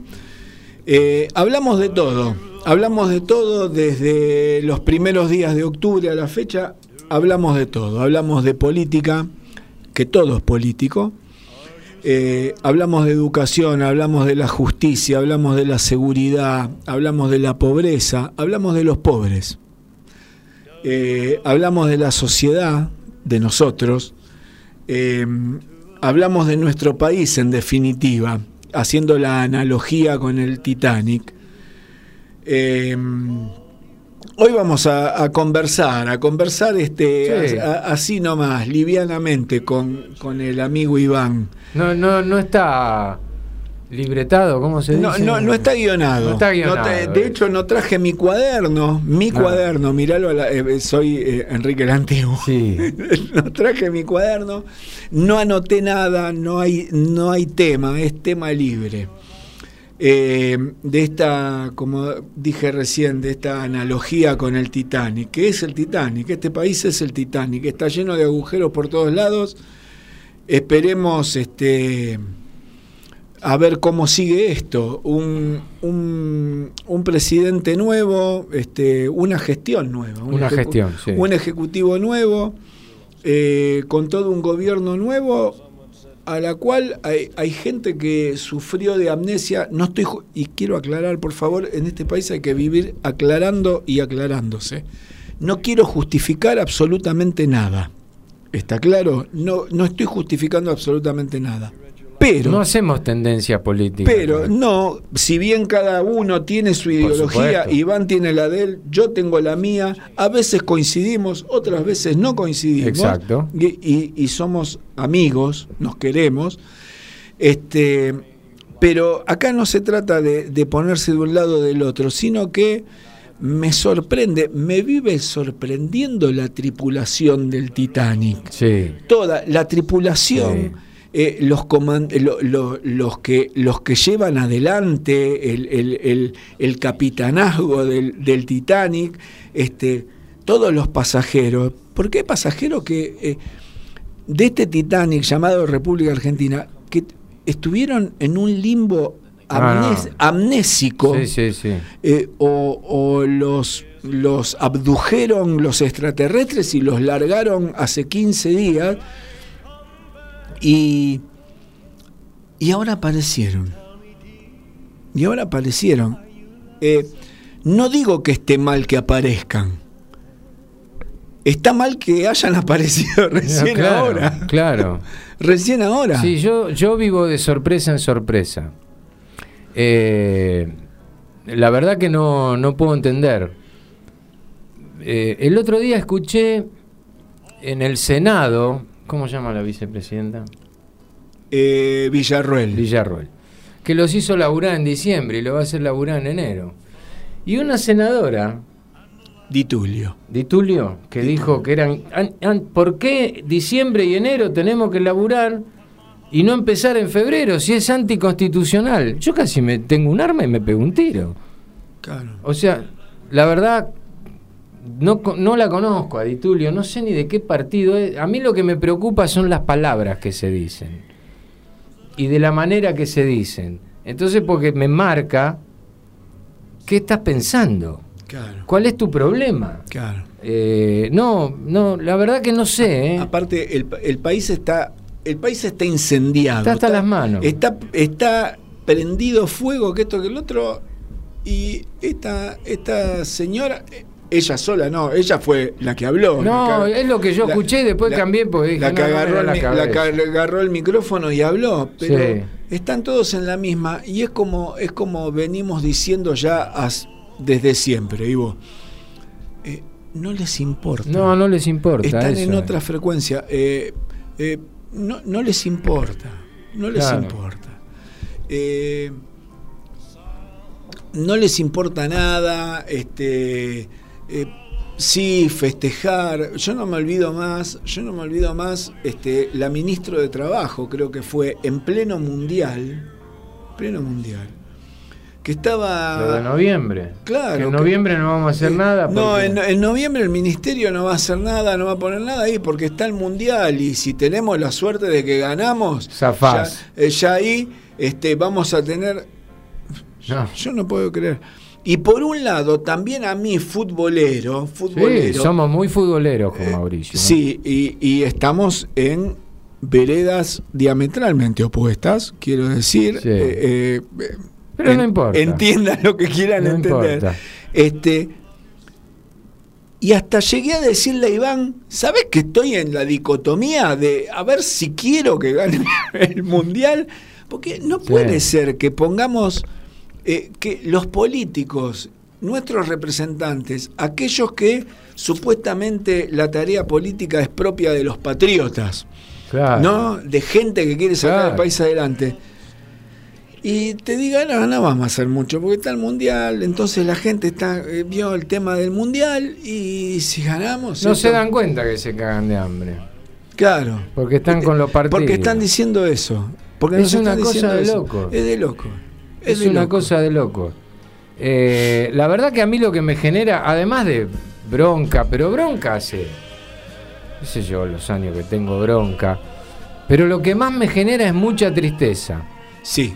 Eh, hablamos de todo. Hablamos de todo desde los primeros días de octubre a la fecha. Hablamos de todo. Hablamos de política, que todo es político. Eh, hablamos de educación, hablamos de la justicia, hablamos de la seguridad, hablamos de la pobreza, hablamos de los pobres. Eh, hablamos de la sociedad, de nosotros, eh, hablamos de nuestro país en definitiva, haciendo la analogía con el Titanic. Eh, hoy vamos a, a conversar, a conversar este, Sí. a- a- así nomás, livianamente con, con el amigo Iván. No, no, no está libretado, ¿cómo se dice? no, no está guionado. No está guionado, No te- de eh. hecho, no traje mi cuaderno. Mi No. cuaderno, miralo, a la- eh, soy eh, Enrique el Antiguo. Sí. no traje mi cuaderno, no anoté nada, no hay, no hay tema, es tema libre. Eh, de esta, como dije recién, de esta analogía con el Titanic. ¿Qué es el Titanic? Este país es el Titanic, está lleno de agujeros por todos lados. Esperemos este, a ver cómo sigue esto. Un, un, un presidente nuevo, este, una gestión nueva. un Una gestión, sí. Un ejecutivo nuevo, eh, con todo un gobierno nuevo, a la cual hay, hay gente que sufrió de amnesia. No estoy y quiero aclarar, por favor, en este país hay que vivir aclarando y aclarándose. No quiero justificar absolutamente nada. ¿Está claro? No, no estoy justificando absolutamente nada. Pero, No hacemos tendencia política. pero no, si bien cada uno tiene su ideología. Iván tiene la de él, yo tengo la mía, a veces coincidimos, otras veces no coincidimos. Exacto. Y, y- y somos amigos, nos queremos. Este, pero acá no se trata de, de ponerse de un lado o del otro, sino que me sorprende, me vive sorprendiendo la tripulación del Titanic Sí. toda la tripulación, Sí. Eh, los, coman- lo- lo- los, que, los que llevan adelante el, el- el- el capitanazgo del, del Titanic, este, todos los pasajeros, porque hay pasajeros que eh, de este Titanic llamado República Argentina, que estuvieron en un limbo Ah, no. amnésico Sí, sí, sí. eh, o, o los, los abdujeron los extraterrestres y los largaron hace 15 días y, y ahora aparecieron. Y ahora aparecieron. Eh, no digo que esté mal que aparezcan. Está mal que hayan aparecido recién claro, ahora. Claro. Recién ahora. Sí, yo, yo vivo de sorpresa en sorpresa. Eh, la verdad que no, no puedo entender. Eh, el otro día escuché en el Senado, ¿cómo llama la vicepresidenta? Eh, Villarruel. Villarroel, que los hizo laburar en diciembre y lo va a hacer laburar en enero. Y una senadora, Di Tulio. Di Tulio, que dijo que eran. an- an- ¿Por qué diciembre y enero tenemos que laburar y no empezar en febrero si es anticonstitucional? Yo casi me tengo un arma y me pego un tiro. Claro. O sea, la verdad, no, no la conozco a Di Tulio, no sé ni de qué partido es. A mí lo que me preocupa son las palabras que se dicen y de la manera que se dicen. Entonces, porque me marca qué estás pensando, Claro. cuál es tu problema. Claro. Eh, no, no, la verdad que no sé. ¿eh? Aparte, el, el país está el país está incendiado. Está hasta las manos. Está, está prendido fuego, que esto que el otro. Y esta, esta señora, ella sola, no, ella fue la que habló. No, la es lo que yo escuché después cambié porque dije, la que, no, agarró, el, la la que agarró el micrófono y habló, pero Sí. están todos en la misma y es como es como venimos diciendo ya as- desde siempre, Ivo. Eh, no les importa. No, no les importa. Están eso en otra frecuencia. Eh, eh, no, no les importa. No les Claro. importa. Eh, no les importa nada. Este, eh, sí, festejar. Yo no me olvido más. Yo no me olvido más. Este, la ministra de Trabajo, creo que fue en pleno mundial. Pleno mundial. Que estaba. Lo de noviembre. Claro, Que en que- noviembre no vamos a hacer Eh, nada. No, en, en noviembre el ministerio no va a hacer nada, no va a poner nada ahí porque está el mundial y si tenemos la suerte de que ganamos, Zafás. ya, eh, ya ahí este, vamos a tener. No. Yo no puedo creer. Y por un lado, también a mí, futbolero, Sí, futbolero. somos muy futboleros con Mauricio. ¿no? Sí, y, y estamos en veredas diametralmente opuestas, quiero decir. Sí. eh, eh, Pero no importa. Entiendan lo que quieran No entender. importa. Este, y hasta llegué a decirle a Iván, ¿sabes que estoy en la dicotomía de a ver si quiero que gane el mundial? Porque no Sí. puede ser que pongamos eh, que los políticos, nuestros representantes, aquellos que supuestamente la tarea política es propia de los patriotas, Claro. ¿no? De gente que quiere sacar Claro. el país adelante. y te digan, no, no vamos a hacer mucho, porque está el mundial, entonces la gente está eh, vio el tema del mundial y si ganamos... No esto- se dan cuenta que se cagan de hambre. Claro. Porque están con los partidos. Porque están diciendo eso. Porque Es una cosa de eso. loco. Es de loco. Es, una loco. cosa de loco. Eh, la verdad que a mí lo que me genera, además de bronca, pero bronca hace, qué sé yo, los años que tengo bronca, pero lo que más me genera es mucha tristeza. Sí.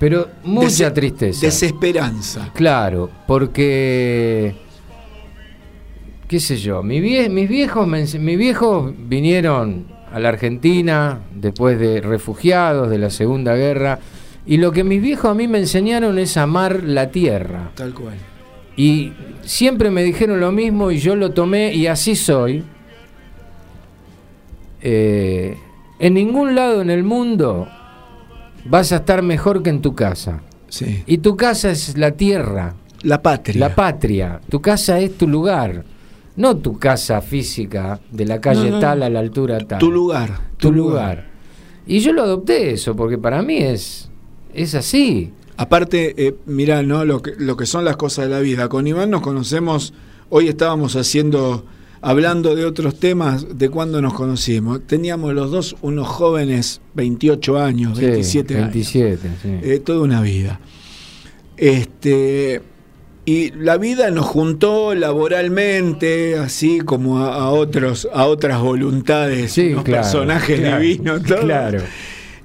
Pero mucha Dese- tristeza. Desesperanza. Claro, porque qué sé yo, mi vie- mis viejos mis viejos vinieron a la Argentina después de refugiados de la Segunda Guerra y lo que mis viejos a mí me enseñaron es amar la tierra. Tal cual. Y siempre me dijeron lo mismo y yo lo tomé y así soy. Eh, en ningún lado en el mundo vas a estar mejor que en tu casa. Sí. Y tu casa es la tierra, La patria. la patria. Tu casa es tu lugar. No tu casa física de la calle No, no. tal a la altura tal. Tu lugar. Tu lugar. Y yo lo adopté eso porque para mí es, es así. Aparte, eh, mirá, ¿no? Lo que, lo que son las cosas de la vida. Con Iván nos conocemos, hoy estábamos haciendo, hablando de otros temas, de cuando nos conocimos. Teníamos los dos unos jóvenes, 28 años, Sí, 27 años. 27, sí. Eh, toda una vida. Este, y la vida nos juntó laboralmente, así como a, a otros, a otras voluntades, Sí, unos claro, personajes claro, divinos, todos. claro.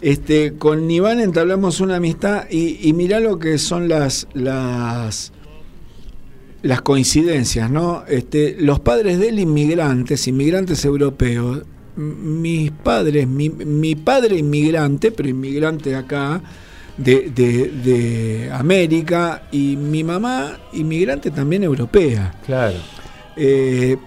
Este, con Iván entablamos una amistad y, y mirá lo que son las, las, las coincidencias, ¿no? Este, los padres de él, inmigrantes, inmigrantes europeos, mis padres, mi, mi padre inmigrante, pero inmigrante acá, de, de- de América, y mi mamá inmigrante también europea Claro. eh,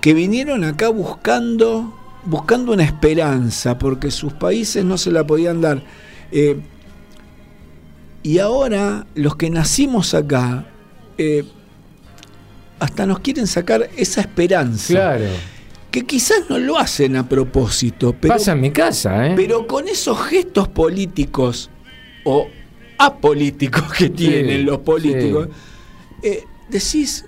que vinieron acá buscando, buscando una esperanza, porque sus países no se la podían dar. Eh, y ahora los que nacimos acá, eh, hasta nos quieren sacar esa esperanza, Claro. que quizás no lo hacen a propósito, pero, Pasa en mi casa, ¿eh? pero con esos gestos políticos o apolíticos que tienen los políticos, eh, decís,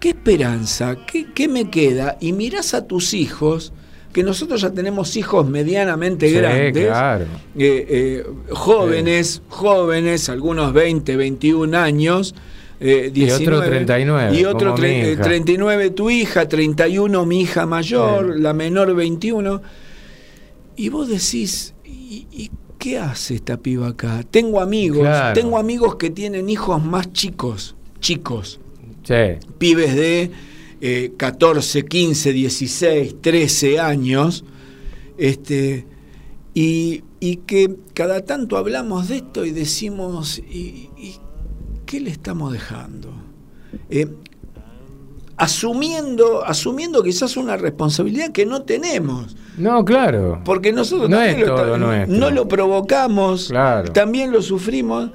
¿qué esperanza? ¿Qué, qué me queda? Y mirás a tus hijos, que nosotros ya tenemos hijos medianamente Sí, grandes, claro. eh, eh, jóvenes, jóvenes, algunos 20, 21 años. eh, Y otro 19, 39, Y otro como mi eh, hija. 39 tu hija, 31 mi hija mayor, Sí. la menor 21. Y vos decís, ¿y, y qué hace esta piba acá? Tengo amigos, Claro. tengo amigos que tienen hijos más chicos, chicos, Sí. pibes de eh, 14, 15, 16, 13 años, este, y, y que cada tanto hablamos de esto y decimos, ¿y, y qué le estamos dejando? Eh, asumiendo, asumiendo quizás una responsabilidad que no tenemos. No, claro. Porque nosotros No es lo, todo no lo provocamos, Claro. también lo sufrimos,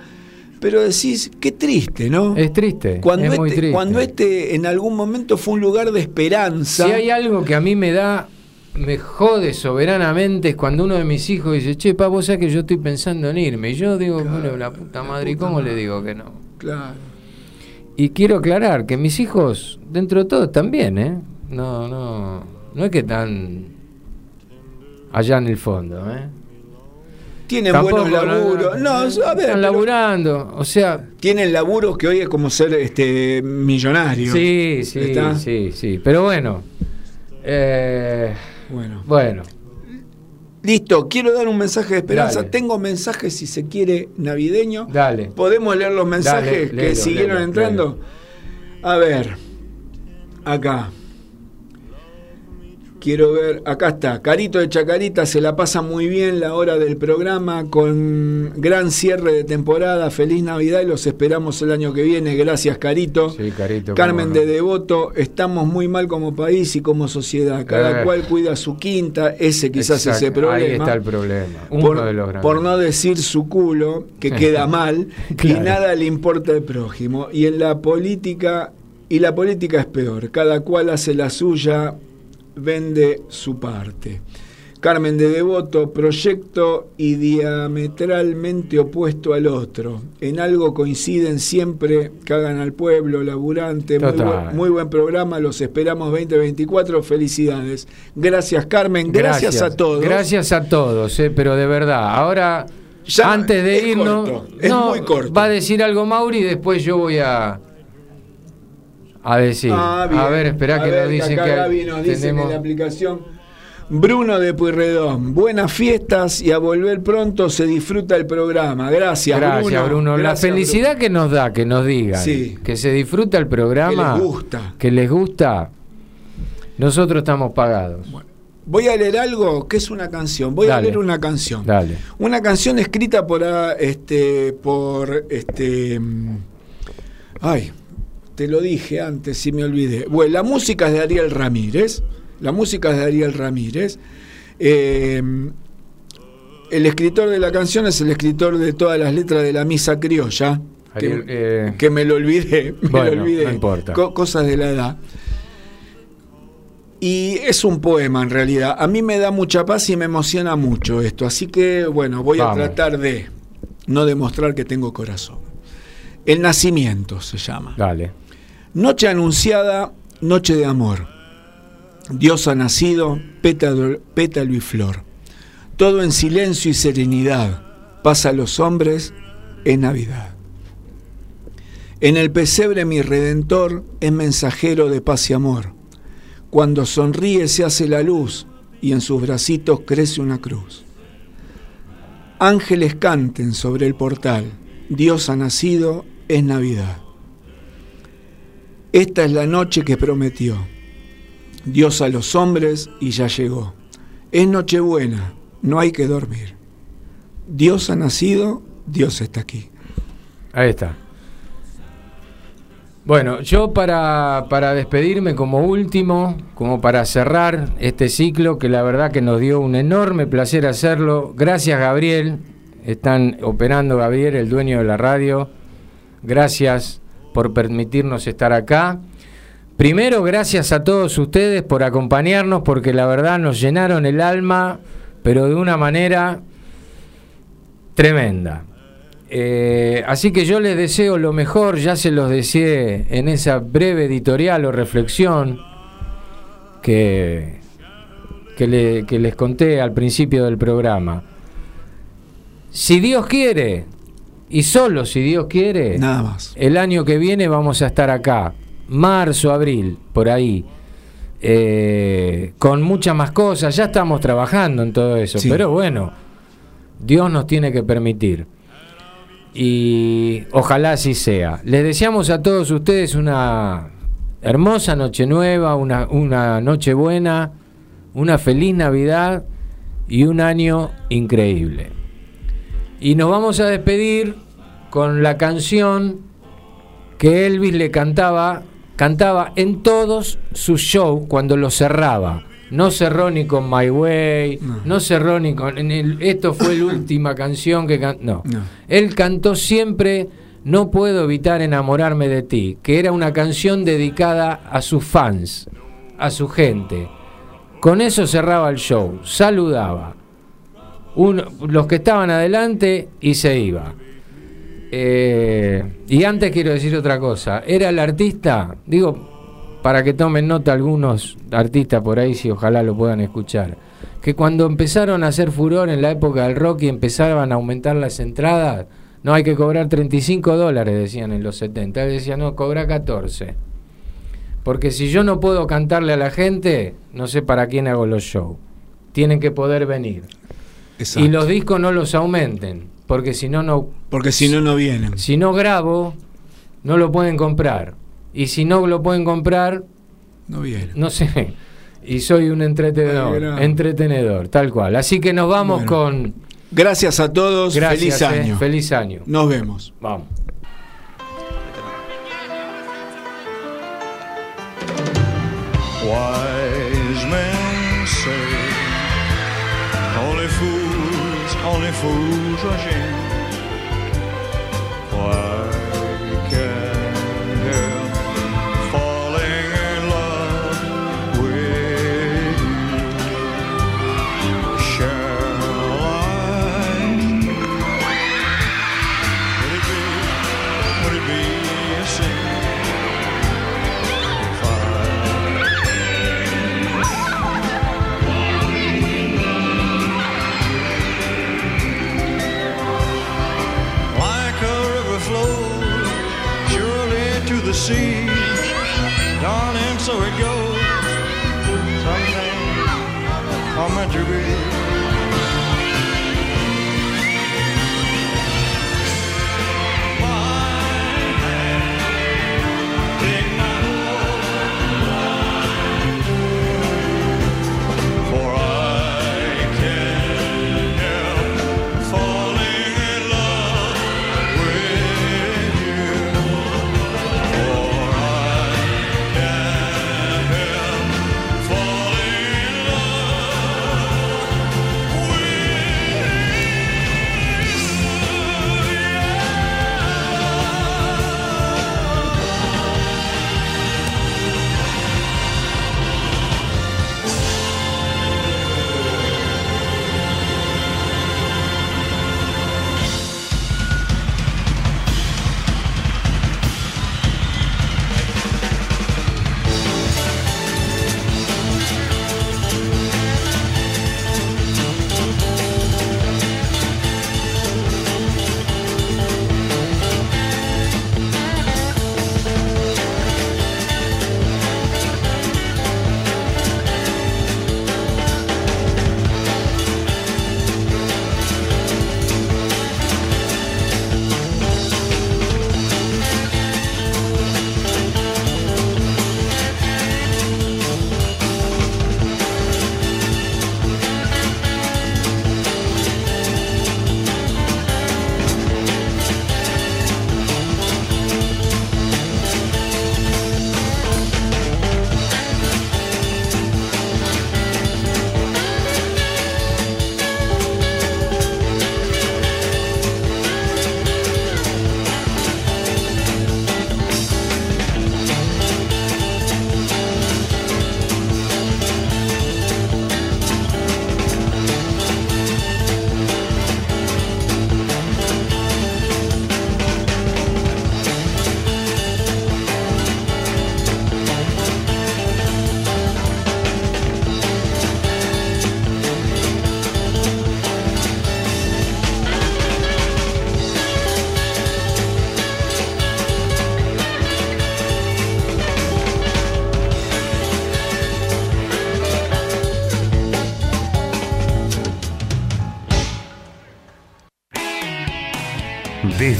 pero decís, qué triste, ¿no? Es triste. Cuando, es muy este, triste. cuando este en algún momento fue un lugar de esperanza. Si hay algo que a mí me da, me jode soberanamente, es cuando uno de mis hijos dice, che, pa, vos sabés que yo estoy pensando en irme. Y yo digo, bueno, la puta madre, ¿y cómo le digo que no? Claro. Y quiero aclarar que mis hijos, dentro de todo, bien, ¿eh? No, no, no es que están allá en el fondo, ¿eh? Tienen Tampoco, buenos laburos. No, a ver. Están laburando, o sea, Tienen laburos que hoy es como ser este millonario. sí, sí, ¿Está? sí, sí. Pero bueno, eh, Bueno. bueno, Listo, quiero dar un mensaje de esperanza. Dale. Tengo mensajes, si se quiere, navideño. dale. ¿Podemos leer los mensajes Dale, que siguieron léelo, entrando? A ver, acá. Quiero ver, acá está, Carito de Chacarita, se la pasa muy bien la hora del programa con gran cierre de temporada, feliz Navidad y los esperamos el año que viene, gracias Carito. Sí, Carito. Carmen no. de Devoto, estamos muy mal como país y como sociedad, cada Eh. cual cuida su quinta, ese quizás es Exacto, ese problema Ahí está el problema. Uno por, de los grandes. por no decir su culo, que queda mal, Claro. y nada le importa al prójimo. Y en la política, y la política es peor, cada cual hace la suya, vende su parte. Carmen de Devoto, proyecto y diametralmente opuesto al otro. En algo coinciden siempre, cagan al pueblo, laburante. Muy buen, muy buen, programa, los esperamos 2024. Felicidades. Gracias, Carmen. Gracias, a todos. Gracias a todos, eh, pero de verdad. Ahora, antes de irnos, no, va a decir algo Mauri y después yo voy a. A decir. Ah, a ver, espera que nos dicen que, nos tenemos... la aplicación Bruno de Puyredón, buenas fiestas y a volver pronto se disfruta el programa. Gracias, Gracias Bruno. la felicidad que nos da que nos digan que se disfruta el programa, que les gusta. Que les gusta. Nosotros estamos pagados. Voy a leer algo que es una canción. Voy a leer una canción. Dale. Una canción escrita por ah, este por este mm, ay, te lo dije antes, si me olvidé. Bueno, la música es de Ariel Ramírez. La música es de Ariel Ramírez. Eh, el escritor de la canción es el escritor de todas las letras de la misa criolla. Eh, que, me lo olvidé, me lo olvidé. No importa. cosas de la edad. Y es un poema en realidad. A mí me da mucha paz y me emociona mucho esto. Así que, bueno, voy a tratar de no demostrar que tengo corazón. El nacimiento se llama. Dale. Noche anunciada, noche de amor. Dios ha nacido, pétalo, y flor. Todo en silencio y serenidad pasa a los hombres en Navidad. En el pesebre mi redentor es mensajero de paz y amor. Cuando sonríe se hace la luz y en sus bracitos crece una cruz. Ángeles canten sobre el portal, Dios ha nacido, es Navidad. Esta es la noche que prometió Dios a los hombres y ya llegó. Es Nochebuena, no hay que dormir. Dios ha nacido, Dios está aquí. Ahí está. Bueno, yo para, para, despedirme como último, como para cerrar este ciclo, que la verdad que nos dio un enorme placer hacerlo. Gracias Gabriel, están operando Gabriel, el dueño de la radio. Gracias por permitirnos estar acá. Primero, gracias a todos ustedes por acompañarnos, porque la verdad nos llenaron el alma, pero de una manera tremenda. Eh, así que yo les deseo lo mejor, ya se los deseé en esa breve editorial o reflexión que, que, que les conté al principio del programa. Si Dios quiere, y solo si Dios quiere, nada más. El año que viene vamos a estar acá marzo, abril, por ahí. Eh, con muchas más cosas, ya estamos trabajando en todo eso, pero bueno, Dios nos tiene que permitir. Y ojalá así sea. Les deseamos a todos ustedes una hermosa noche nueva, una, una noche buena, una feliz Navidad y un año increíble. Y nos vamos a despedir con la canción que Elvis le cantaba cantaba en todos sus shows cuando lo cerraba. No cerró ni con My Way, no, cerró ni con... esto fue la última canción que cantó. No. Él cantó siempre No puedo evitar enamorarme de ti, que era una canción dedicada a sus fans, a su gente. Con eso cerraba el show, saludaba. Los que estaban adelante y se iba. Eh, y antes quiero decir otra cosa. Era el artista, digo, para que tomen nota algunos artistas por ahí, si ojalá lo puedan escuchar, que cuando empezaron a hacer furor en la época del rock y empezaban a aumentar las entradas, no hay que cobrar 35 dólares, decían en los 70. decían, no, cobra 14. Porque si yo no puedo cantarle a la gente, no sé para quién hago los shows. Tienen que poder venir. Y los discos no los aumenten porque si no, no. Porque si no, no vienen. Si no grabo, no lo pueden comprar. Y si no lo pueden comprar. No vienen. No sé. Y soy un entretenedor. Entretenedor, tal cual. Así que nos vamos con. Gracias a todos. feliz eh, año. feliz año. Nos vemos. Vamos. only fools rush in. Why can't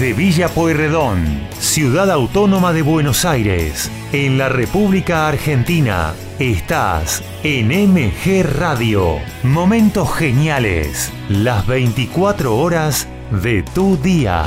Desde Villa Pueyrredón, ciudad autónoma de Buenos Aires, en la República Argentina, estás en MG Radio. Momentos geniales, las 24 horas de tu día.